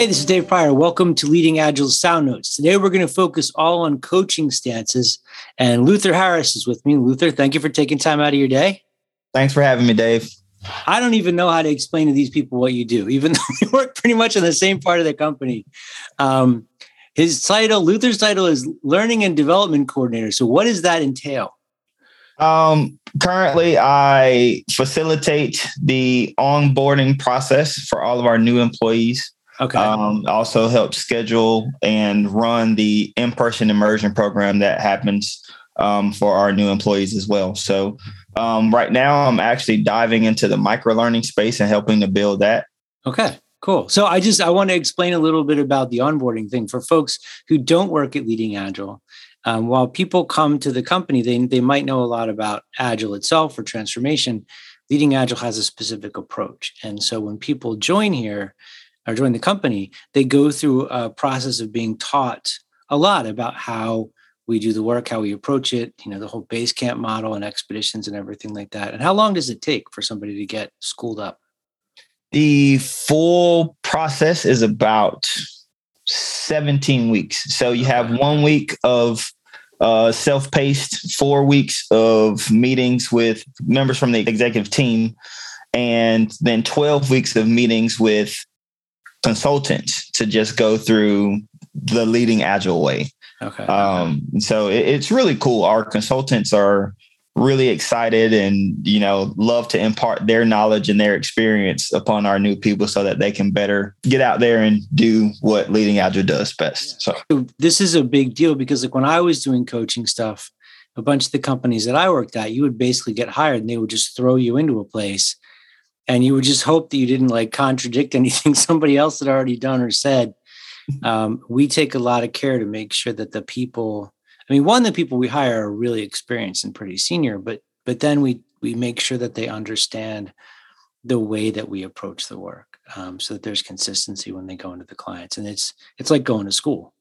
Hey, this is Dave Prior. Welcome to Leading Agile Sound Notes. Today we're going to focus all on coaching stances, and Luther Harris is with me. Luther, thank you for taking time out of your day. Thanks for having me, Dave. I don't even know how to explain to these people what you do, even though we work pretty much in the same part of the company. Um, his title, Luther's title, is Learning and Development Coordinator. So, what does that entail? Um, currently, I facilitate the onboarding process for all of our new employees. Okay. Um, also help schedule and run the in-person immersion program that happens um, for our new employees as well. So um, right now, I'm actually diving into the micro learning space and helping to build that. Okay. Cool. So I just I want to explain a little bit about the onboarding thing for folks who don't work at Leading Agile. Um, while people come to the company, they they might know a lot about Agile itself or transformation. Leading Agile has a specific approach, and so when people join here, or join the company, they go through a process of being taught a lot about how we do the work, how we approach it, you know, the whole base camp model and expeditions and everything like that. And how long does it take for somebody to get schooled up? The full process is about 17 weeks. So you have one week of uh, self paced, four weeks of meetings with members from the executive team, and then 12 weeks of meetings with consultants to just go through the leading agile way. Okay. Um, so it, it's really cool. Our consultants are really excited and you know love to impart their knowledge and their experience upon our new people so that they can better get out there and do what leading agile does best so this is a big deal because like when i was doing coaching stuff a bunch of the companies that i worked at you would basically get hired and they would just throw you into a place and you would just hope that you didn't like contradict anything somebody else had already done or said. Um, we take a lot of care to make sure that the people, I mean, one, the people we hire are really experienced and pretty senior, but but then we we make sure that they understand the way that we approach the work, um, so that there's consistency when they go into the clients, and it's it's like going to school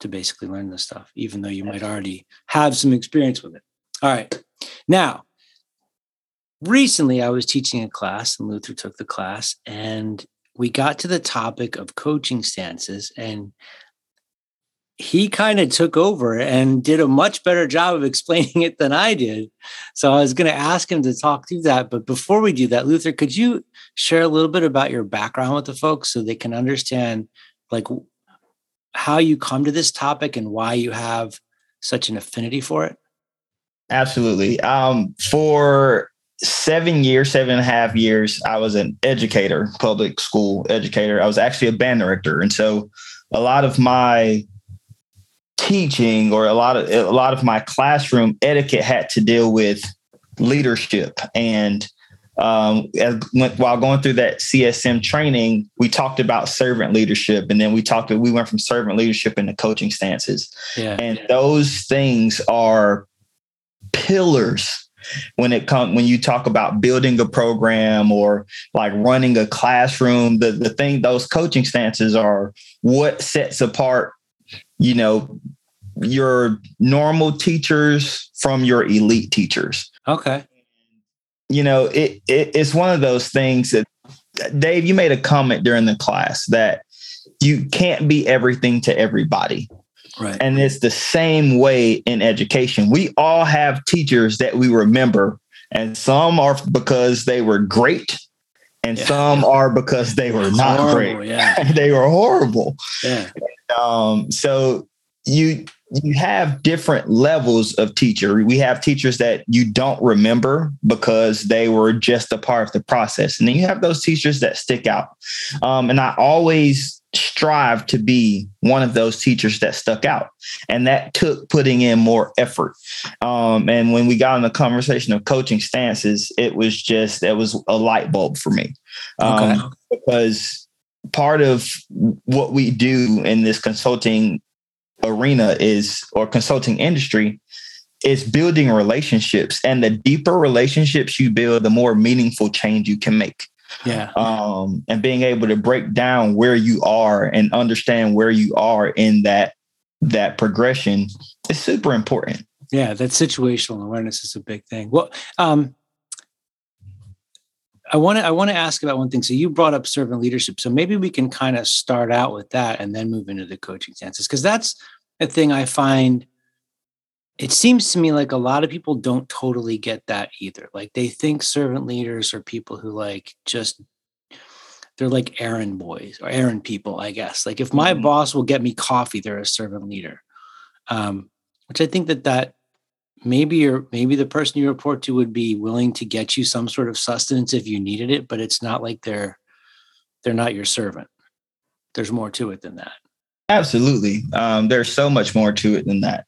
to basically learn this stuff, even though you might already have some experience with it. All right, now recently I was teaching a class and Luther took the class and we got to the topic of coaching stances and he kind of took over and did a much better job of explaining it than I did. So I was going to ask him to talk through that. But before we do that, Luther, could you share a little bit about your background with the folks so they can understand like how you come to this topic and why you have such an affinity for it? Absolutely. Um, for seven years, seven and a half years, I was an educator, public school educator. I was actually a band director. And so a lot of my teaching or a lot of a lot of my classroom etiquette had to deal with leadership and um, as, while going through that CSM training, we talked about servant leadership, and then we talked. We went from servant leadership into coaching stances, yeah. and those things are pillars when it comes when you talk about building a program or like running a classroom the the thing those coaching stances are what sets apart you know your normal teachers from your elite teachers. Okay. You know it, it it's one of those things that dave you made a comment during the class that you can't be everything to everybody Right. And it's the same way in education. We all have teachers that we remember, and some are because they were great, and yeah. some are because they were not horrible, great. Yeah. they were horrible. Yeah. Um, so you you have different levels of teacher. We have teachers that you don't remember because they were just a part of the process. And then you have those teachers that stick out. Um, and I always strive to be one of those teachers that stuck out. And that took putting in more effort. Um, and when we got in the conversation of coaching stances, it was just, it was a light bulb for me. Um, okay. Because part of what we do in this consulting arena is, or consulting industry, is building relationships. And the deeper relationships you build, the more meaningful change you can make. Yeah. Um, and being able to break down where you are and understand where you are in that that progression is super important. Yeah, that situational awareness is a big thing. Well, um, I want to I want to ask about one thing. So you brought up servant leadership. So maybe we can kind of start out with that and then move into the coaching stances because that's a thing I find. It seems to me like a lot of people don't totally get that either. Like they think servant leaders are people who like just they're like errand boys or errand people, I guess. Like if my mm-hmm. boss will get me coffee, they're a servant leader. Um, which I think that that maybe you're maybe the person you report to would be willing to get you some sort of sustenance if you needed it but it's not like they're they're not your servant there's more to it than that absolutely. Um, there's so much more to it than that.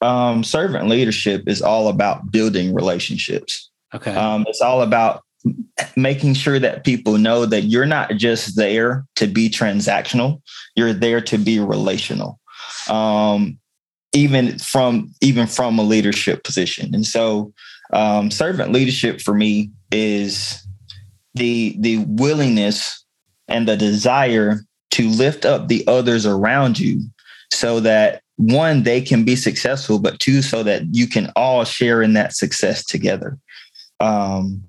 Um, servant leadership is all about building relationships. Okay. Um, it's all about making sure that people know that you're not just there to be transactional you're there to be relational. Um, even from even from a leadership position. And so um, servant leadership for me is the the willingness and the desire to lift up the others around you so that one they can be successful but two so that you can all share in that success together um,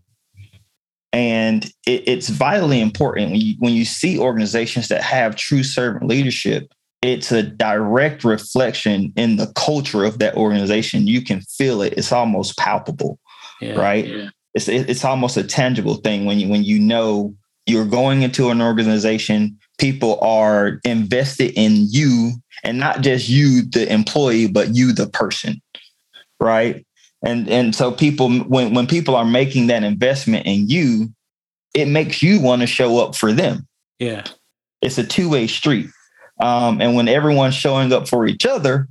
and it, it's vitally important when you when you see organizations that have true servant leadership it's a direct reflection in the culture of that organization. You can feel it. It's almost palpable, yeah, right? Yeah. It's it's almost a tangible thing when you when you know you're going into an organization. People are invested in you, and not just you, the employee, but you, the person, right? And and so people when when people are making that investment in you, it makes you want to show up for them. Yeah, it's a two way street um, and when everyone's showing up for each other,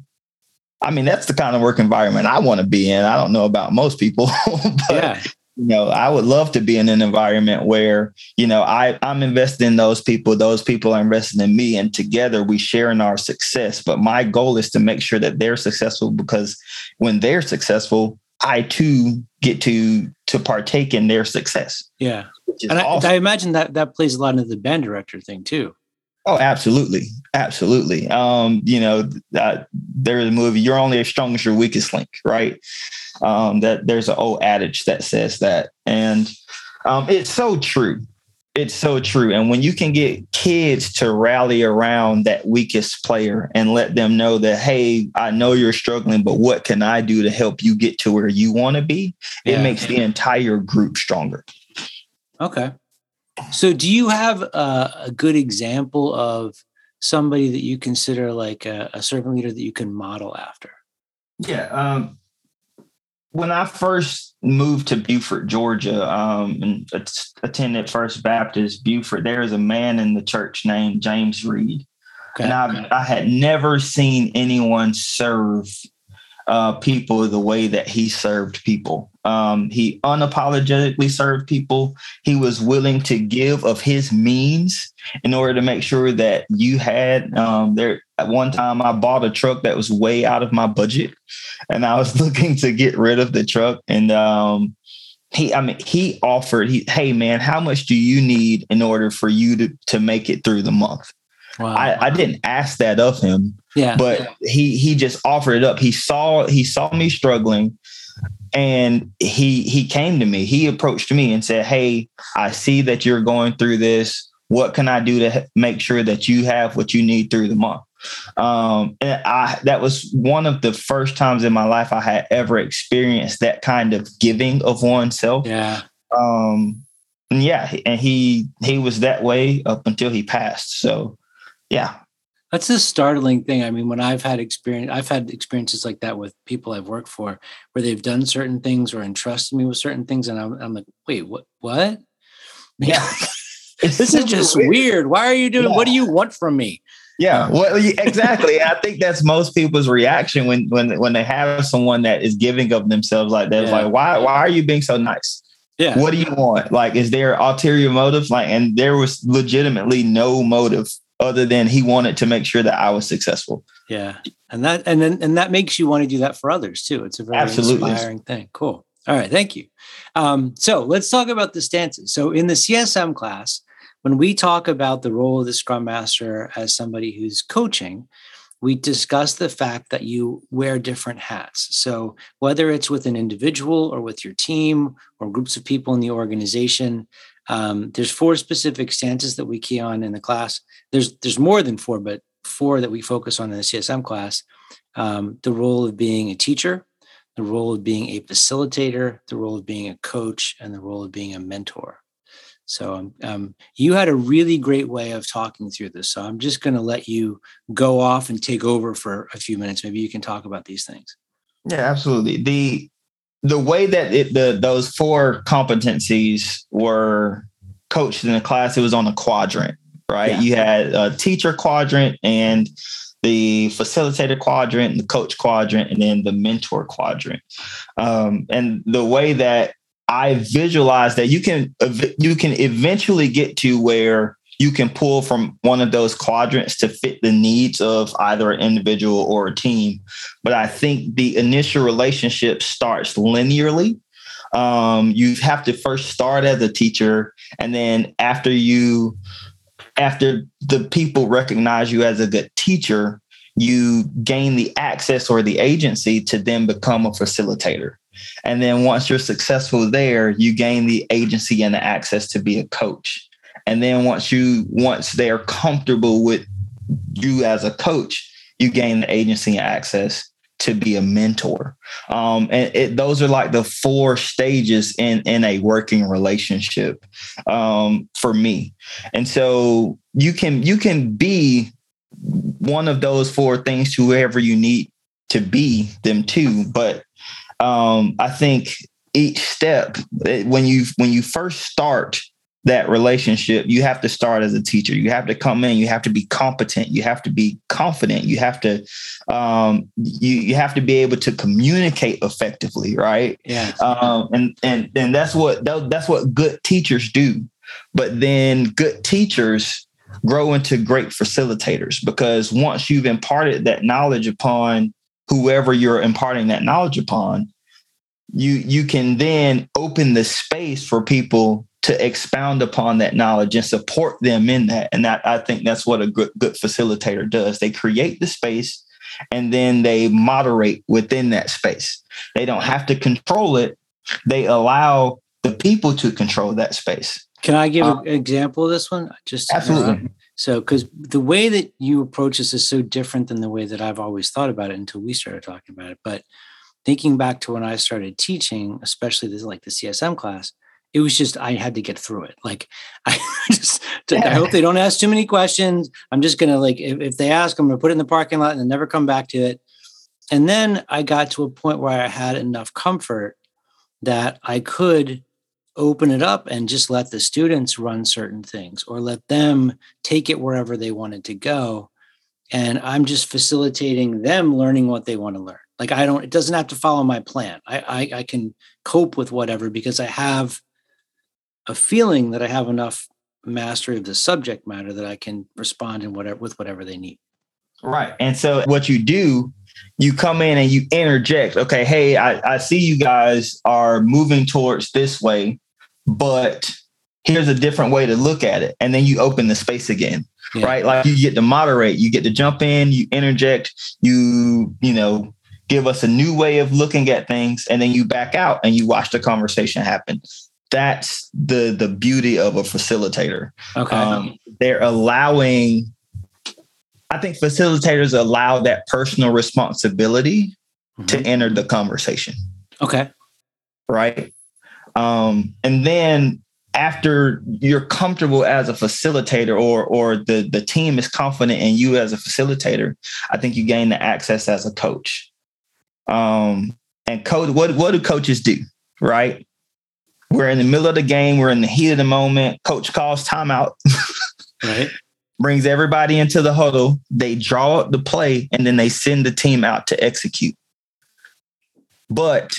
I mean, that's the kind of work environment I want to be in. I don't know about most people, but yeah. You know, I would love to be in an environment where, you know, I, I'm invested in those people, those people are invested in me, and together we share in our success. But my goal is to make sure that they're successful because when they're successful, I too get to to partake in their success. Yeah. And I, awesome. I imagine that that plays a lot into the band director thing too. Oh, absolutely, absolutely. Um, you know, uh, there's a movie. You're only as strong as your weakest link, right? Um, that there's an old adage that says that, and um, it's so true. It's so true. And when you can get kids to rally around that weakest player and let them know that, hey, I know you're struggling, but what can I do to help you get to where you want to be? It makes the entire group stronger. Okay. So, do you have a, a good example of somebody that you consider like a, a, servant leader that you can model after? Yeah. Um, when I first moved to Buford, Georgia, um, and attended First Baptist Buford, there is a man in the church named James Reed. Okay. And I, I had never seen anyone serve uh, people the way that he served people. Um, he unapologetically served people. He was willing to give of his means in order to make sure that you had. Um, there at one time, I bought a truck that was way out of my budget, and I was looking to get rid of the truck. And um, he, I mean, he offered. He, hey man, how much do you need in order for you to to make it through the month? Wow. I, I didn't ask that of him. Yeah. But he he just offered it up. He saw he saw me struggling and he he came to me. He approached me and said, "Hey, I see that you're going through this. What can I do to make sure that you have what you need through the month?" Um, and I that was one of the first times in my life I had ever experienced that kind of giving of oneself. Yeah. Um, and yeah, and he he was that way up until he passed. So yeah that's a startling thing i mean when i've had experience i've had experiences like that with people i've worked for where they've done certain things or entrusted me with certain things and i'm, I'm like wait what what yeah this is just weird. weird. why are you doing yeah. what do you want from me yeah um, well exactly i think that's most people's reaction when when when they have someone that is giving of themselves like that yeah. like why why are you being so nice yeah. What do you want? Like, is there ulterior motive? Like, and there was legitimately no motive other than he wanted to make sure that I was successful. Yeah. And that and then and that makes you want to do that for others too. It's a very Absolutely. inspiring thing. Cool. All right, thank you. Um, so let's talk about the stances. So in the CSM class, when we talk about the role of the Scrum Master as somebody who's coaching, we discuss the fact that you wear different hats. So whether it's with an individual or with your team or groups of people in the organization, Um, there's four specific stances that we key on in the class. There's there's more than four, but four that we focus on in the CSM class. Um, the role of being a teacher, the role of being a facilitator, the role of being a coach, and the role of being a mentor. So um, um, you had a really great way of talking through this. So I'm just going to let you go off and take over for a few minutes. Maybe you can talk about these things. Yeah, absolutely. The the way that it, the those four competencies were coached in the class, it was on a quadrant, right? Yeah. You had a teacher quadrant and the facilitator quadrant, the coach quadrant, and then the mentor quadrant. Um, and the way that I visualize that you can you can eventually get to where you can pull from one of those quadrants to fit the needs of either an individual or a team. But I think the initial relationship starts linearly. Um, you have to first start as a teacher, and then after you, after the people recognize you as a good teacher, you gain the access or the agency to then become a facilitator. And then once you're successful there, you gain the agency and the access to be a coach. And then once you once they're comfortable with you as a coach, you gain the agency and access to be a mentor. Um, and it, those are like the four stages in in a working relationship um, for me. And so you can you can be one of those four things to whoever you need to be them too. But um, I think each step eh, when you when you first start that relationship, you have to start as a teacher. You have to come in. You have to be competent. You have to be confident. You have to, um, you you have to be able to communicate effectively, right? Yeah. Um, and and and that's what that's what good teachers do. But then good teachers grow into great facilitators because once you've imparted that knowledge upon whoever you're imparting that knowledge upon, you you can then open the space for people to expound upon that knowledge and support them in that. And that I think that's what a good, good facilitator does. They create the space and then they moderate within that space. They don't have to control it. They allow the people to control that space. Can I give um, an example of this one? Just absolutely. so, because the way that you approach this is so different than the way that I've always thought about it until we started talking about it. But thinking back to when I started teaching, especially this like the CSM class, it was just I had to get through it. Like I just yeah. I hope they don't ask too many questions. I'm just gonna like if, if they ask, I'm gonna put it in the parking lot and never come back to it. And then I got to a point where I had enough comfort that I could open it up and just let the students run certain things or let them take it wherever they wanted to go. And I'm just facilitating them learning what they want to learn. Like I don't, it doesn't have to follow my plan. I, I, I can cope with whatever because I have a feeling that I have enough mastery of the subject matter that I can respond in whatever with whatever they need. Right. And so what you do, you come in and you interject, okay, hey, I, I see you guys are moving towards this way, but here's a different way to look at it. And then you open the space again. Yeah. Right. Like you get to moderate, you get to jump in, you interject, you, you know, give us a new way of looking at things, and then you back out and you watch the conversation happen. That's the the beauty of a facilitator. Okay, um, they're allowing. I think facilitators allow that personal responsibility mm-hmm. to enter the conversation. Okay. Right. Um, and then after you're comfortable as a facilitator or or the the team is confident in you as a facilitator, I think you gain the access as a coach. Um, and coach, what what do coaches do? Right? We're in the middle of the game. We're in the heat of the moment. Coach calls timeout. right. Brings everybody into the huddle. They draw up the play, and then they send the team out to execute. But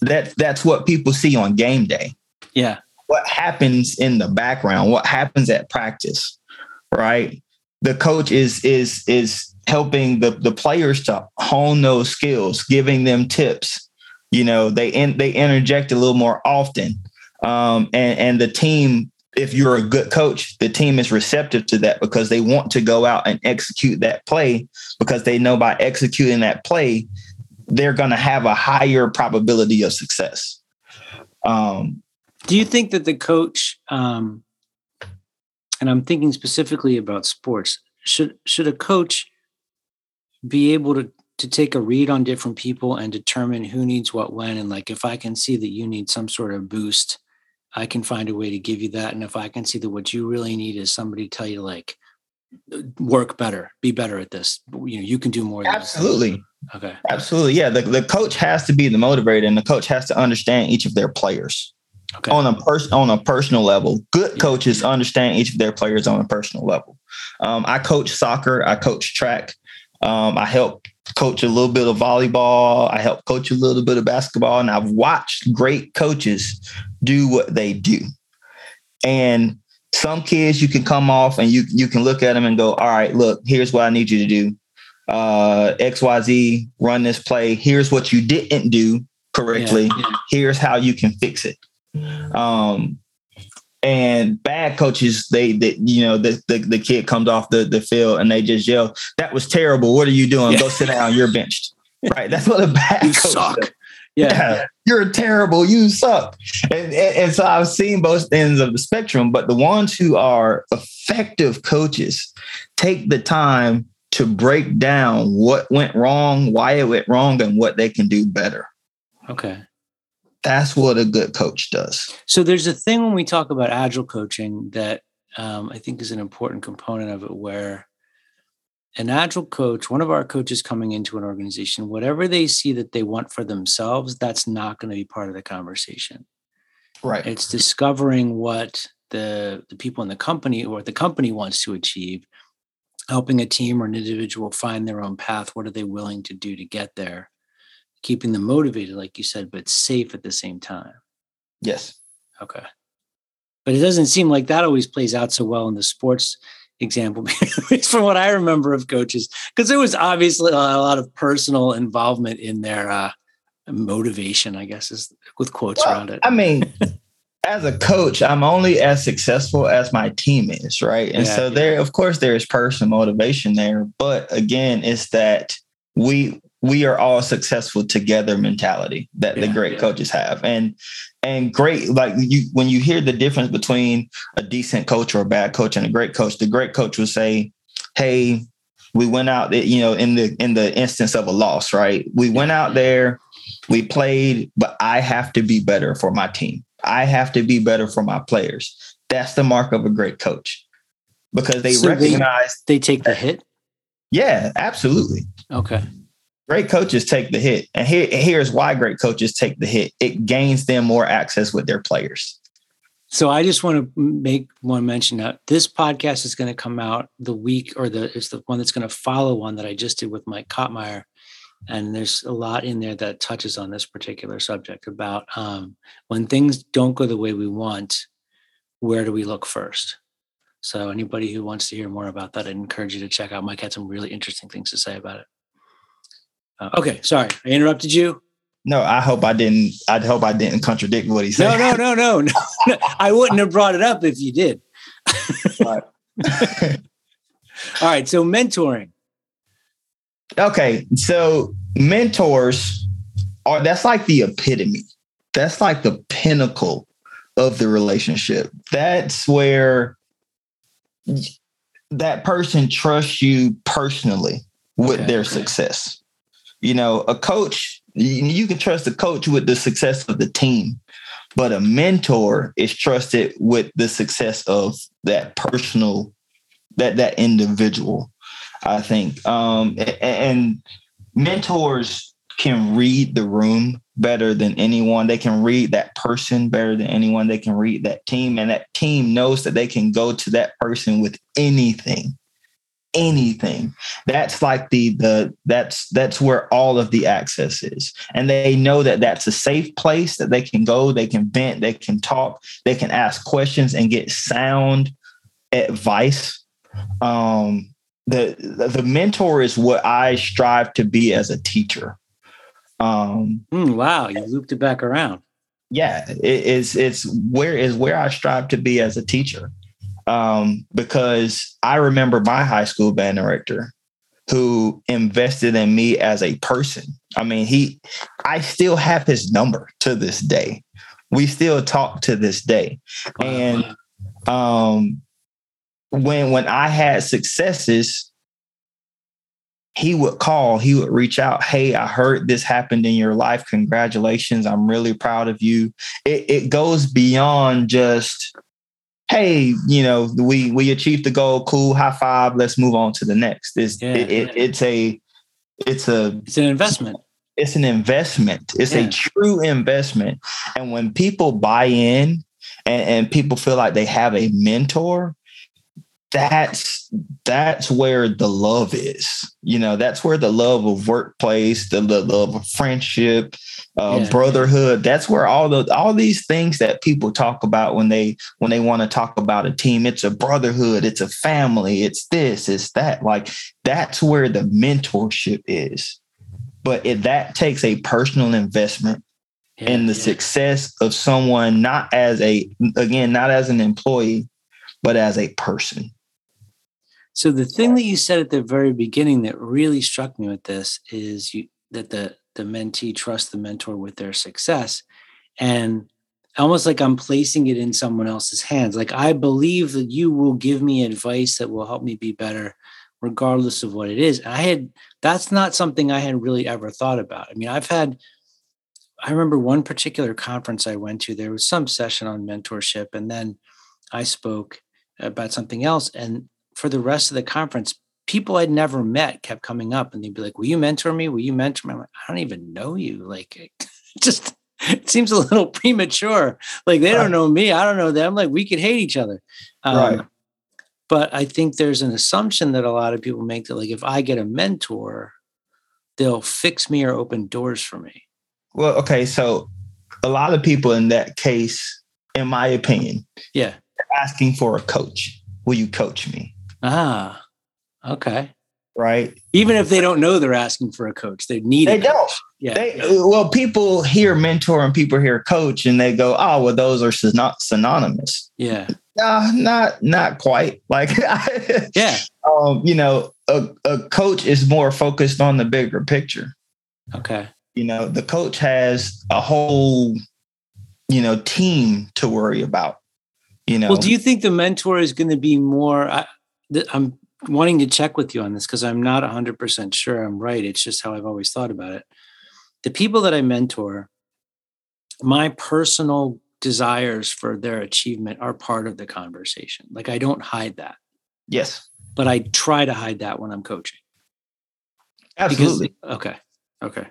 that that's what people see on game day. Yeah. What happens in the background? What happens at practice? Right. The coach is is is helping the, the players to hone those skills, giving them tips. You know, they in, they interject a little more often. Um, and, and the team, if you're a good coach, the team is receptive to that because they want to go out and execute that play because they know by executing that play, they're going to have a higher probability of success. Um, Do you think that the coach, um, and I'm thinking specifically about sports, should should a coach be able to to take a read on different people and determine who needs what when and like if i can see that you need some sort of boost i can find a way to give you that and if i can see that what you really need is somebody tell you like work better be better at this you know you can do more absolutely. Okay. Absolutely yeah the, the coach has to be the motivator and the coach has to understand each of their players okay. on a person on a personal level. Good yeah. coaches understand each of their players on a personal level. Um, i coach soccer i coach track um, i help coach a little bit of volleyball. I help coach a little bit of basketball, and I've watched great coaches do what they do. And some kids, you can come off and you you can look at them and go, "All right, look, here's what I need you to do. Uh, X, Y, Z, run this play. Here's what you didn't do correctly. Yeah. Here's how you can fix it." Um, and bad coaches they, they you know the, the, the kid comes off the, the field and they just yell that was terrible. What are you doing? Yeah. go sit down. You're benched. Right? That's what a bad you suck. yeah. yeah. you're terrible. You suck. And, and, and so i've seen both ends of the spectrum but the ones who are effective coaches take the time to break down what went wrong why it went wrong and what they can do better. Okay that's what a good coach does. So there's a thing when we talk about agile coaching that um, I think is an important component of it, where an agile coach, one of our coaches coming into an organization, whatever they see that they want for themselves, that's not going to be part of the conversation. Right. It's discovering what the the people in the company or the company wants to achieve, helping a team or an individual find their own path. What are they willing to do to get there? Keeping them motivated, like you said, but safe at the same time. Yes. Okay. But it doesn't seem like that always plays out so well in the sports example, from what I remember of coaches, because there was obviously a lot of personal involvement in their uh, motivation, I guess, is with quotes well, around it. I mean, as a coach, I'm only as successful as my team is, right? And yeah, so there, of course, there is personal motivation there, but again, it's that we we are all successful together mentality that yeah, the great yeah. coaches have. And and great like you when you hear the difference between a decent coach or a bad coach and a great coach the great coach will say hey we went out eh, you know in the in the instance of a loss right? We went out there we played but i have to be better for my team. I have to be better for my players. That's the mark of a great coach. Because they so recognize they, they take the hit? Yeah absolutely. Okay great coaches take the hit. And here, here's why great coaches take the hit it gains them more access with their players. So I just want to make one mention that this podcast is going to come out the week or the it's the one that's going to follow one that I just did with Mike Cottmeyer. And there's a lot in there that touches on this particular subject about um, when things don't go the way we want, where do we look first? So anybody who wants to hear more about that, I encourage you to check out. Mike had some really interesting things to say about it. Uh, okay, sorry, I interrupted you. No, I hope I didn't. I hope I didn't contradict what he said. No, no, no, no, no. I wouldn't have brought it up if you did. All right. So mentoring. Okay, so mentors are that's like the epitome. That's like the pinnacle of the relationship. That's where that person trusts you personally with okay, their success. You know, a coach, you can trust a coach with the success of the team, but a mentor is trusted with the success of that personal, that that individual. I think, um, and mentors can read the room better than anyone. They can read that person better than anyone. They can read that team, and that team knows that they can go to that person with anything anything. That's like the the that's that's where all of the access is. And they know that that's a safe place that they can go they can vent they can talk they can ask questions and get sound advice. Um the the mentor is what i strive to be as a teacher. Um mm, wow you looped it back around. Yeah it's it's where is where i strive to be as a teacher um, because I remember my high school band director who invested in me as a person. I mean, he, I still have his number to this day. we still talk to this day. And um, when when I had successes, he would call, he would reach out. Hey, I heard this happened in your life. Congratulations. I'm really proud of you. It, it goes beyond just, hey, you know, we we achieved the goal. Cool, high five. Let's move on to the next. It's yeah. it, it, it's a it's a it's an investment. It's an investment. It's yeah. a true investment. And when people buy in and, and people feel like they have a mentor, that's that's where the love is you know that's where the love of workplace the, the love of friendship uh, yeah. brotherhood that's where all the all these things that people talk about when they when they want to talk about a team it's a brotherhood it's a family it's this it's that like that's where the mentorship is but it, that takes a personal investment yeah, in the yeah. success of someone not as a again not as an employee but as a person so the thing that you said at the very beginning that really struck me with this is you that the the mentee trusts the mentor with their success and almost like I'm placing it in someone else's hands. Like I believe that you will give me advice that will help me be better regardless of what it is. I had that's not something I had really ever thought about. I mean, I've had I remember one particular conference I went to, there was some session on mentorship and then I spoke about something else and for the rest of the conference, people I'd never met kept coming up and they'd be like, Will you mentor me? Will you mentor me? I'm like, I don't even know you. Like, just it seems a little premature. Like, they don't know me. I don't know them. Like, we could hate each other. Um, right. But I think there's an assumption that a lot of people make that, like, if I get a mentor, they'll fix me or open doors for me. Well, okay. So, a lot of people in that case, in my opinion, yeah, asking for a coach. Will you coach me? Ah, okay. Right. Even if they don't know they're asking for a coach, they need. They don't. Yeah. They, well, people hear mentor and people hear coach, and they go, "Oh, well, those are not synonymous." Yeah. No, not not quite. Like, yeah. Um, you know, a, a coach is more focused on the bigger picture. Okay. You know, the coach has a whole, you know, team to worry about. You know. Well, do you think the mentor is going to be more? I, I'm wanting to check with you on this because I'm not 100% sure I'm right. It's just how I've always thought about it. The people that I mentor, my personal desires for their achievement are part of the conversation. Like I don't hide that. Yes. But I try to hide that when I'm coaching. Absolutely. Because, okay. Okay.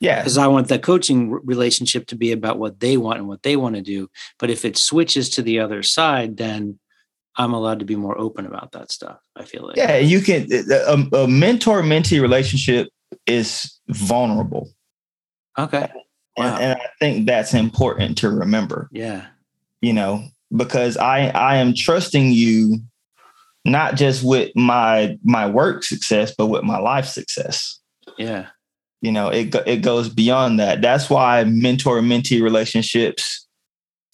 Yeah. Because I want that coaching relationship to be about what they want and what they want to do. But if it switches to the other side, then I'm allowed to be more open about that stuff. I feel like. Yeah, you can. Um, a, a mentor mentee relationship is vulnerable. Okay. Wow. And, and I think that's important to remember. Yeah. You know, because I I am trusting you not just with my my work success, but with my life success. Yeah. You know, it it goes beyond that. That's why mentor mentee relationships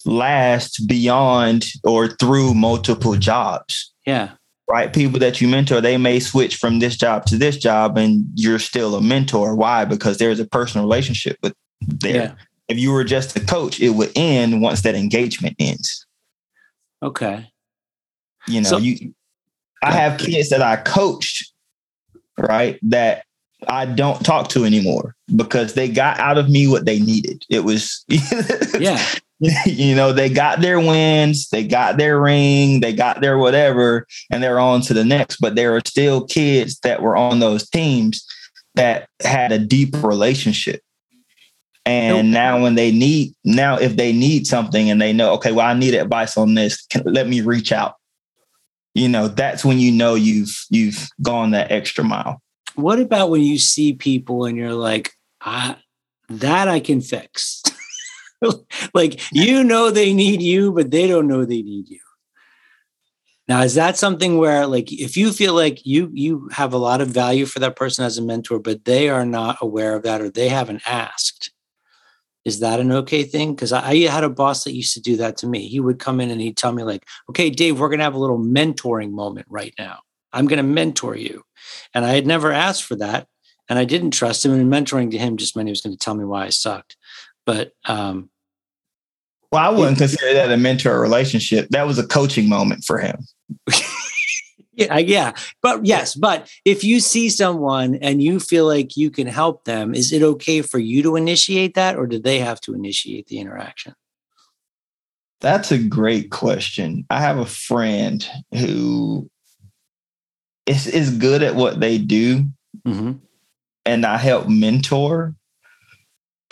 last beyond or through multiple jobs. Yeah. Right. People that you mentor, they may switch from this job to this job and you're still a mentor. Why? Because there's a personal relationship with there. Yeah. If you were just a coach, it would end once that engagement ends. Okay. You know, so, you I have kids that I coached, right? That I don't talk to anymore because they got out of me what they needed. It was yeah. you know, they got their wins, they got their ring, they got their whatever, and they're on to the next. But there are still kids that were on those teams that had a deep relationship. And now when they need now if they need something and they know, okay, well, I need advice on this, can, let me reach out. You know, that's when you know you've you've gone that extra mile. What about when you see people and you're like, I, that I can fix? like you know they need you, but they don't know they need you. Now, is that something where like if you feel like you you have a lot of value for that person as a mentor, but they are not aware of that or they haven't asked, is that an okay thing? Because I, I, had a boss that used to do that to me. He would come in and he'd tell me, like, okay, Dave, we're gonna have a little mentoring moment right now. I'm gonna mentor you. And I had never asked for that. And I didn't trust him. And mentoring to him just meant he was going to tell me why I sucked. But um, Well, I wouldn't consider that a mentor relationship. That was a coaching moment for him. yeah, yeah. But yes, but if you see someone and you feel like you can help them, is it okay for you to initiate that or do they have to initiate the interaction? That's a great question. I have a friend who is, is good at what they do, mm-hmm. and I help mentor.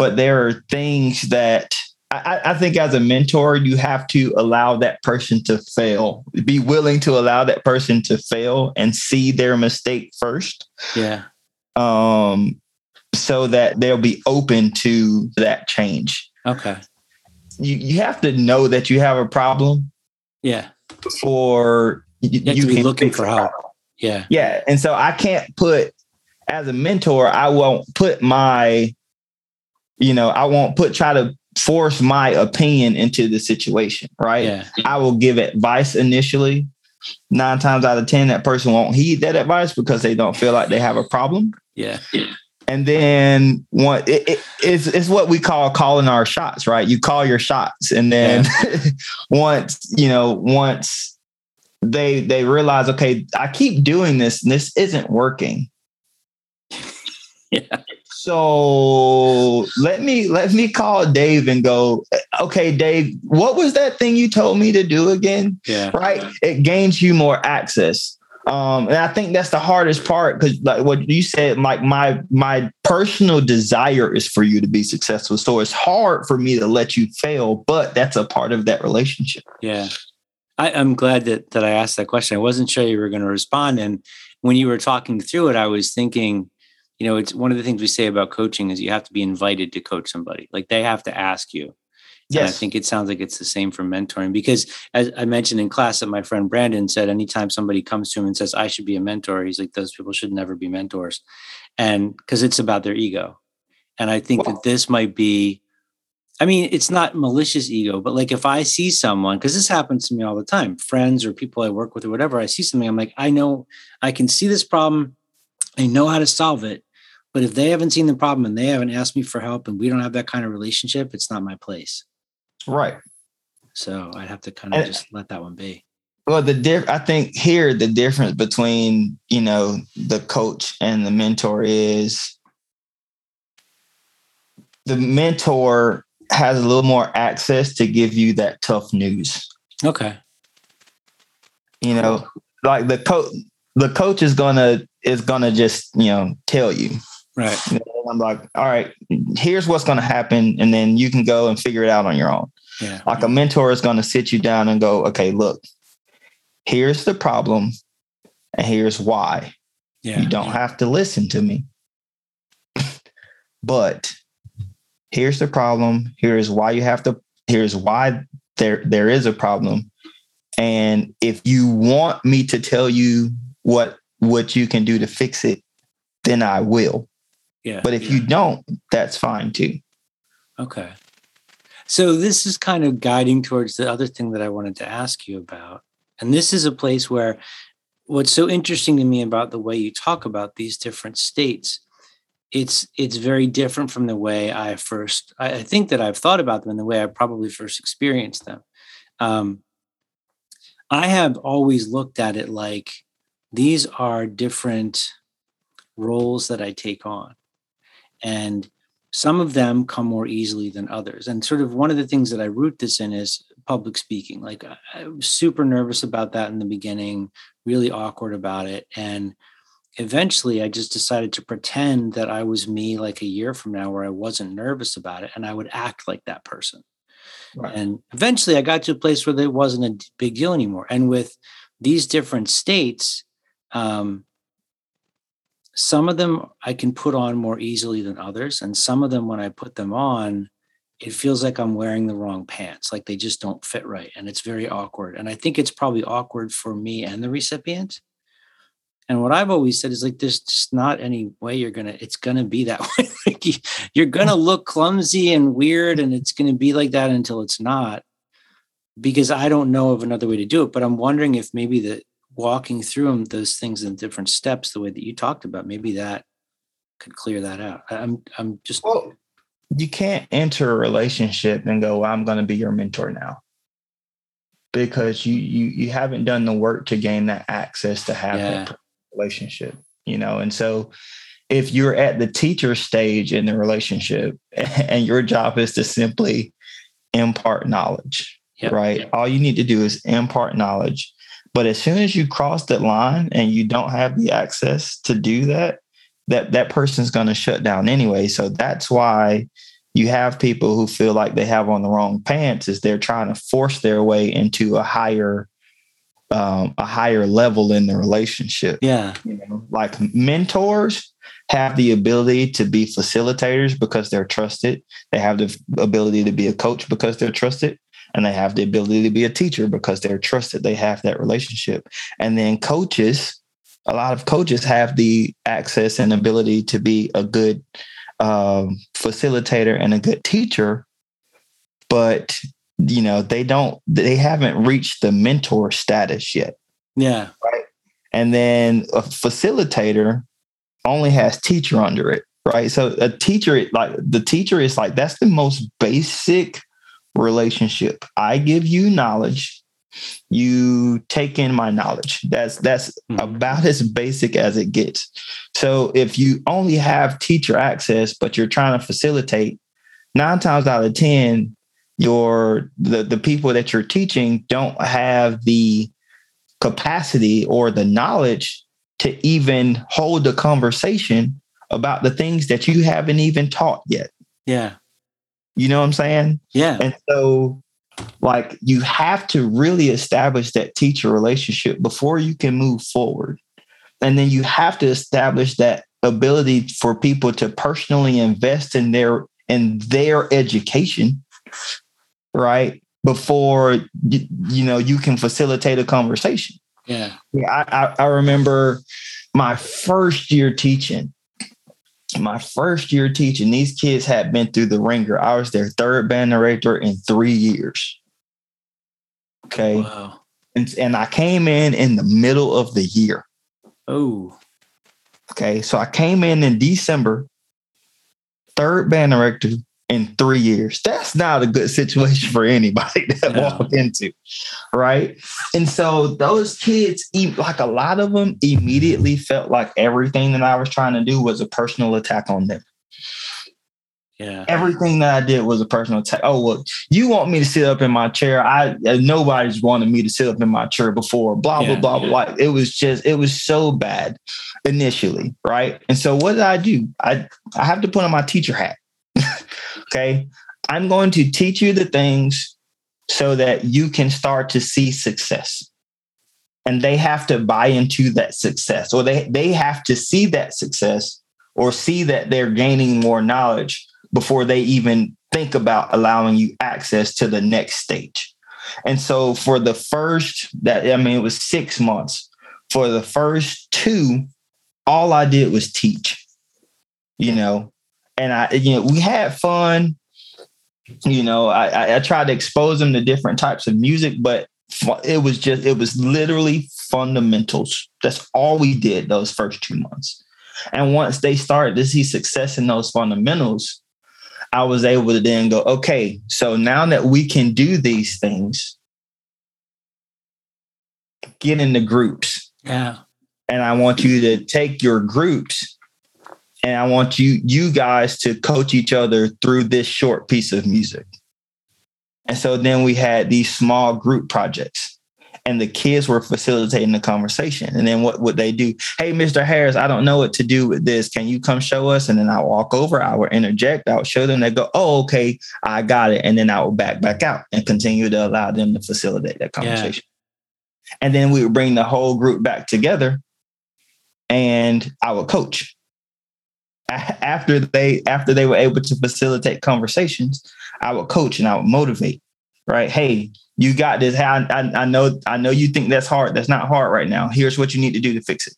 But there are things that I, I, think as a mentor, you have to allow that person to fail, be willing to allow that person to fail and see their mistake first. Yeah. Um, so that they'll be open to that change. Okay. You you have to know that you have a problem. Yeah. Before you, you to be looking for help. Yeah. Yeah. And so I can't put as a mentor, I won't put my, you know, I won't put try to force my opinion into the situation, right? Yeah. I will give advice initially. Nine times out of 10, that person won't heed that advice because they don't feel like they have a problem. Yeah. And then one, it, it, it's, it's what we call calling our shots, right? You call your shots. And then yeah. once, you know, once they, they realize, okay, I keep doing this and this isn't working. Yeah. So let me let me call Dave and go, okay, Dave, what was that thing you told me to do again? Yeah. Right. It gains you more access. Um, and I think that's the hardest part because like what you said, like my my personal desire is for you to be successful. So it's hard for me to let you fail, but that's a part of that relationship. Yeah. I, am glad that that I asked that question. I wasn't sure you were going to respond. And when you were talking through it, I was thinking, you know, it's one of the things we say about coaching is you have to be invited to coach somebody. Like they have to ask you. Yes. And I think it sounds like it's the same for mentoring because as I mentioned in class that my friend Brandon said, anytime somebody comes to him and says, I should be a mentor, he's like, those people should never be mentors. And because it's about their ego. And I think wow. that this might be, I mean, it's not malicious ego, but like if I see someone, because this happens to me all the time, friends or people I work with or whatever, I see something, I'm like, I know I can see this problem. I know how to solve it. But if they haven't seen the problem and they haven't asked me for help and we don't have that kind of relationship, it's not my place. Right. So I'd have to kind of and, just let that one be. Well, the diff I think here the difference between, you know, the coach and the mentor is the mentor has a little more access to give you that tough news. Okay. You know, like the coach the coach is gonna is gonna just, you know, tell you Right. And I'm like, all right, here's what's going to happen. And then you can go and figure it out on your own. Yeah. Like a mentor is going to sit you down and go, okay, look, here's the problem and here's why. Yeah. You don't have to listen to me. but here's the problem. Here's why you have to, here's why there there is a problem. And if you want me to tell you what what you can do to fix it, then I will. Yeah. But if yeah. you don't, that's fine too. Okay. So this is kind of guiding towards the other thing that I wanted to ask you about. And this is a place where what's so interesting to me about the way you talk about these different states it's it's very different from the way I first I, think that I've thought about them and the way I probably first experienced them. Um, I have always looked at it like these are different roles that I take on and some of them come more easily than others. And sort of one of the things that i root this in is public speaking. Like i was super nervous about that in the beginning really awkward about it. And eventually i just decided to pretend that i was me like a year from now where i wasn't nervous about it and i would act like that person. Right. and eventually i got to a place where it wasn't a big deal anymore. And with these different states um, some of them I can put on more easily than others. And some of them, when I put them on, it feels like I'm wearing the wrong pants, like they just don't fit right. And it's very awkward. And I think it's probably awkward for me and the recipient. And what I've always said is like, there's just not any way you're going to, it's going to be that way. like you're going to look clumsy and weird, and it's going to be like that until it's not, because I don't know of another way to do it. But I'm wondering if maybe the, walking through them those things in different steps the way that you talked about maybe that could clear that out i'm i'm just well you can't enter a relationship and go, well, I'm going to be your mentor now. Because you you you haven't done the work to gain that access to have yeah. that relationship, you know. And so if you're at the teacher stage in the relationship and your job is to simply impart knowledge, yep. right? Yep. All you need to do is impart knowledge. But as soon as you cross that line and you don't have the access to do that, that that person's going to shut down anyway. So that's why you have people who feel like they have on the wrong pants is they're trying to force their way into a higher um, a higher level in the relationship. Yeah. You know, like mentors have the ability to be facilitators because they're trusted. They have the ability to be a coach because they're trusted. And they have the ability to be a teacher because they're trusted. They have that relationship. And then coaches, a lot of coaches have the access and ability to be a good um, facilitator and a good teacher, but you know they don't they haven't reached the mentor status yet. Yeah. Right. And then a facilitator only has teacher under it, right? So a teacher, like the teacher is like that's the most basic relationship. I give you knowledge, you take in my knowledge. That's that's mm-hmm. about as basic as it gets. So if you only have teacher access, but you're trying to facilitate, nine times out of ten, your the, the people that you're teaching don't have the capacity or the knowledge to even hold a conversation about the things that you haven't even taught yet. Yeah. You know what I'm saying? Yeah. And so like you have to really establish that teacher relationship before you can move forward. And then you have to establish that ability for people to personally invest in their in their education, right? Before you, you know you can facilitate a conversation. Yeah. Yeah. I, I, I remember my first year teaching. My first year teaching, these kids had been through the ringer. I was their third band director in three years. Okay. Wow. And, and I came in in the middle of the year. Oh. Okay. So I came in in December, third band director, in three years. That's not a good situation for anybody to no. walk into. Right. And so those kids, like a lot of them, immediately felt like everything that I was trying to do was a personal attack on them. Yeah. Everything that I did was a personal attack. Oh, well, you want me to sit up in my chair. I uh, nobody's wanted me to sit up in my chair before. Blah, yeah, blah, blah, yeah. blah. It was just, it was so bad initially. Right. And so what did I do? I I have to put on my teacher hat. Okay. I'm going to teach you the things so that you can start to see success. And they have to buy into that success, or they, they have to see that success or see that they're gaining more knowledge before they even think about allowing you access to the next stage. And so for the first that I mean it was 6 months. For the first two all I did was teach. You know, and I, you know, we had fun. You know, I, I tried to expose them to different types of music, but it was just, it was literally fundamentals. That's all we did those first two months. And once they started to see success in those fundamentals, I was able to then go, okay, so now that we can do these things, get into groups. Yeah. And I want you to take your groups and I want you you guys to coach each other through this short piece of music. And so then we had these small group projects and the kids were facilitating the conversation. And then what would they do? Hey, Mr. Harris, I don't know what to do with this. Can you come show us? And then I'll walk over, I would interject, I would show them, they go, oh, okay, I got it. And then I would back back out and continue to allow them to facilitate that conversation. Yeah. And then we would bring the whole group back together and I would coach after they after they were able to facilitate conversations, I would coach and I would motivate. Right? Hey, you got this. I, I, I know I know you think that's hard. That's not hard right now. Here's what you need to do to fix it.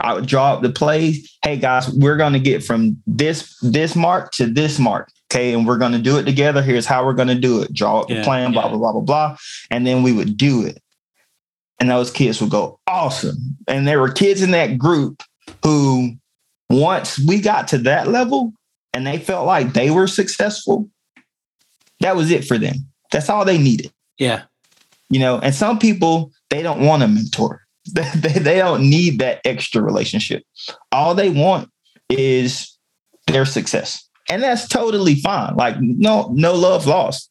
I would draw up the play. Hey guys, we're going to get from this this mark to this mark. Okay, and we're going to do it together. Here's how we're going to do it. Draw up yeah, the plan. Blah blah blah blah blah, and then we would do it. And those kids would go awesome. And there were kids in that group who once we got to that level, and they felt like they were successful, that was it for them. That's all they needed. Yeah. You know, and some people, they don't want a mentor. They, they don't need that extra relationship. All they want is their success. And that's totally fine. Like no, no love lost,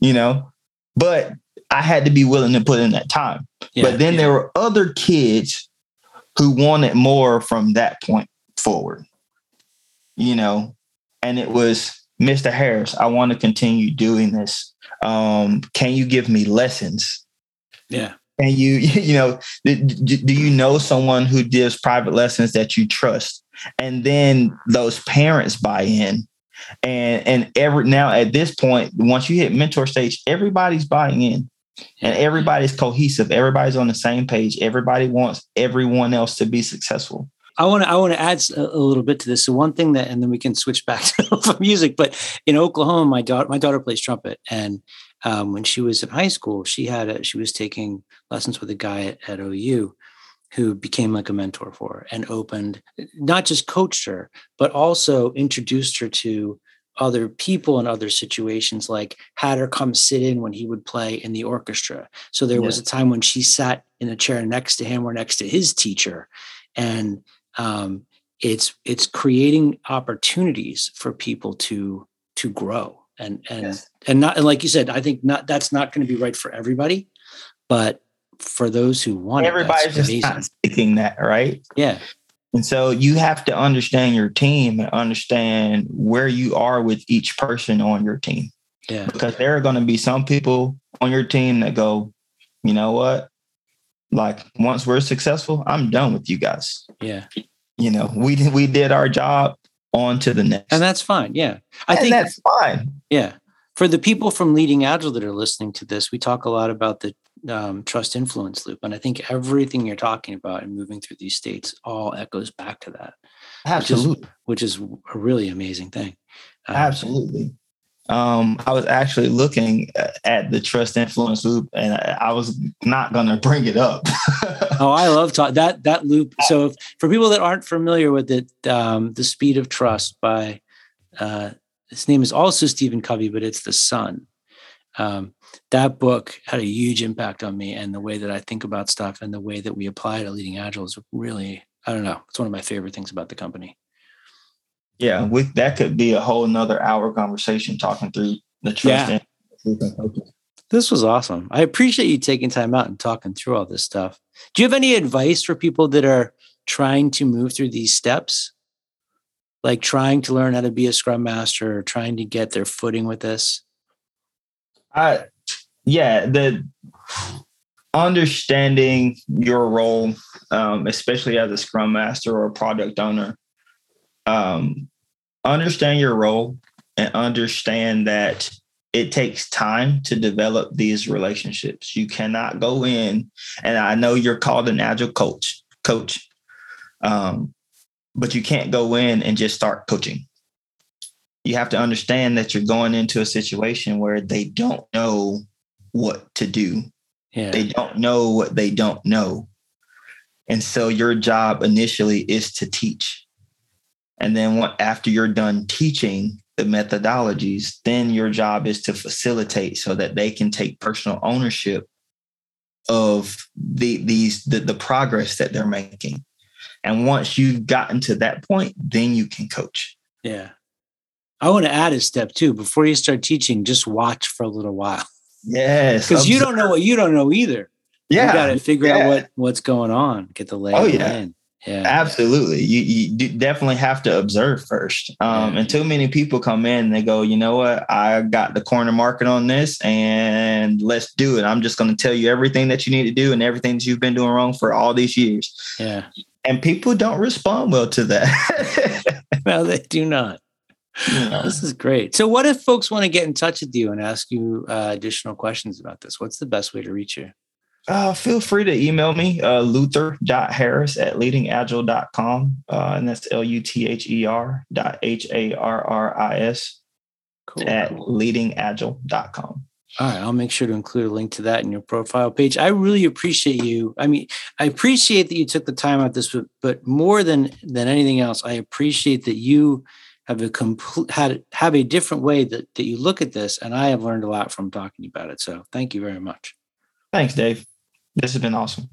you know. But I had to be willing to put in that time. Yeah, but then yeah. there were other kids who wanted more from that point forward. You know, and it was Mr. Harris, I want to continue doing this. Um, can you give me lessons? Yeah. And you, you know, do you know someone who gives private lessons that you trust? And then those parents buy in. And and every now at this point, once you hit mentor stage, everybody's buying in and everybody's cohesive. Everybody's on the same page. Everybody wants everyone else to be successful. I want to I want to add a, a, little bit to this. So one thing that, and then we can switch back to music. But in Oklahoma, my daughter my daughter plays trumpet, and um, when she was in high school, she had a, she was taking lessons with a guy at, at OU who became like a mentor for her and opened not just coached her but also introduced her to other people in other situations like had her come sit in when he would play in the orchestra so there yeah. was a time when she sat in a chair next to him or next to his teacher and um, it's it's creating opportunities for people to to grow and and yes. and not and like you said i think not that's not going to be right for everybody but for those who want everybody's it, just not seeking that right? Yeah. And so you have to understand your team and understand where you are with each person on your team. Yeah. Because there are going to be some people on your team that go you know what like once we're successful i'm done with you guys. Yeah. You know we we did our job on to the next. And that's fine yeah. I and think that's fine. Yeah. For the people from leading agile that are listening to this we talk a lot about the um, trust influence loop and i think everything you're talking about and moving through these states all echoes back to that absolutely which is, which is a really amazing thing. Um, absolutely um, I was actually looking at the trust influence loop, and I was not going to bring it up. oh, I love talk, that that loop. So, if, for people that aren't familiar with it, um, the Speed of Trust by uh, his name is also Stephen Covey, but it's the son. Um, that book had a huge impact on me, and the way that I think about stuff, and the way that we apply it Leading Agile is really, I don't know, it's one of my favorite things about the company yeah, we that could be a whole another hour conversation talking through the trust. Yeah. This was awesome. I appreciate you taking time out and talking through all this stuff. Do you have any advice for people that are trying to move through these steps? Like trying to learn how to be a scrum master or trying to get their footing with this? I yeah, the understanding your role, um, especially as a scrum master or a product owner, um, understand your role and understand that it takes time to develop these relationships. You cannot go in, and I know you're called an agile coach, coach, um, but you can't go in and just start coaching. You have to understand that you're going into a situation where they don't know what to do. Yeah. They don't know what they don't know. And so your job initially is to teach. And then what, after you're done teaching the methodologies, then your job is to facilitate so that they can take personal ownership of the these the, the progress that they're making. And once you've gotten to that point, then you can coach. Yeah. I want to add a step too. Before you start teaching, just watch for a little while. Yes. Because you don't know what you don't know either. Yeah. You got to figure yeah. out what what's going on, get the lay oh, yeah. in. Yeah. Absolutely. You, you definitely have to observe first. Um, and too many people come in and they go, you know what? I got the corner market on this and let's do it. I'm just going to tell you everything that you need to do and everything that you've been doing wrong for all these years. Yeah. And people don't respond well to that. no, they do not. Yeah. This is great. So, what if folks want to get in touch with you and ask you uh, additional questions about this? What's the best way to reach you? Uh, feel free to email me, uh, luther.harris at leadingagile.com. Uh, and that's L U T H E R dot H A R R I S cool. at leadingagile.com. All right, I'll make sure to include a link to that in your profile page. I really appreciate you. I mean, I appreciate that you took the time out this, but, but more than than anything else, I appreciate that you have a complete had have a different way that, that you look at this. And I have learned a lot from talking about it. So thank you very much. Thanks, Dave. This has been awesome.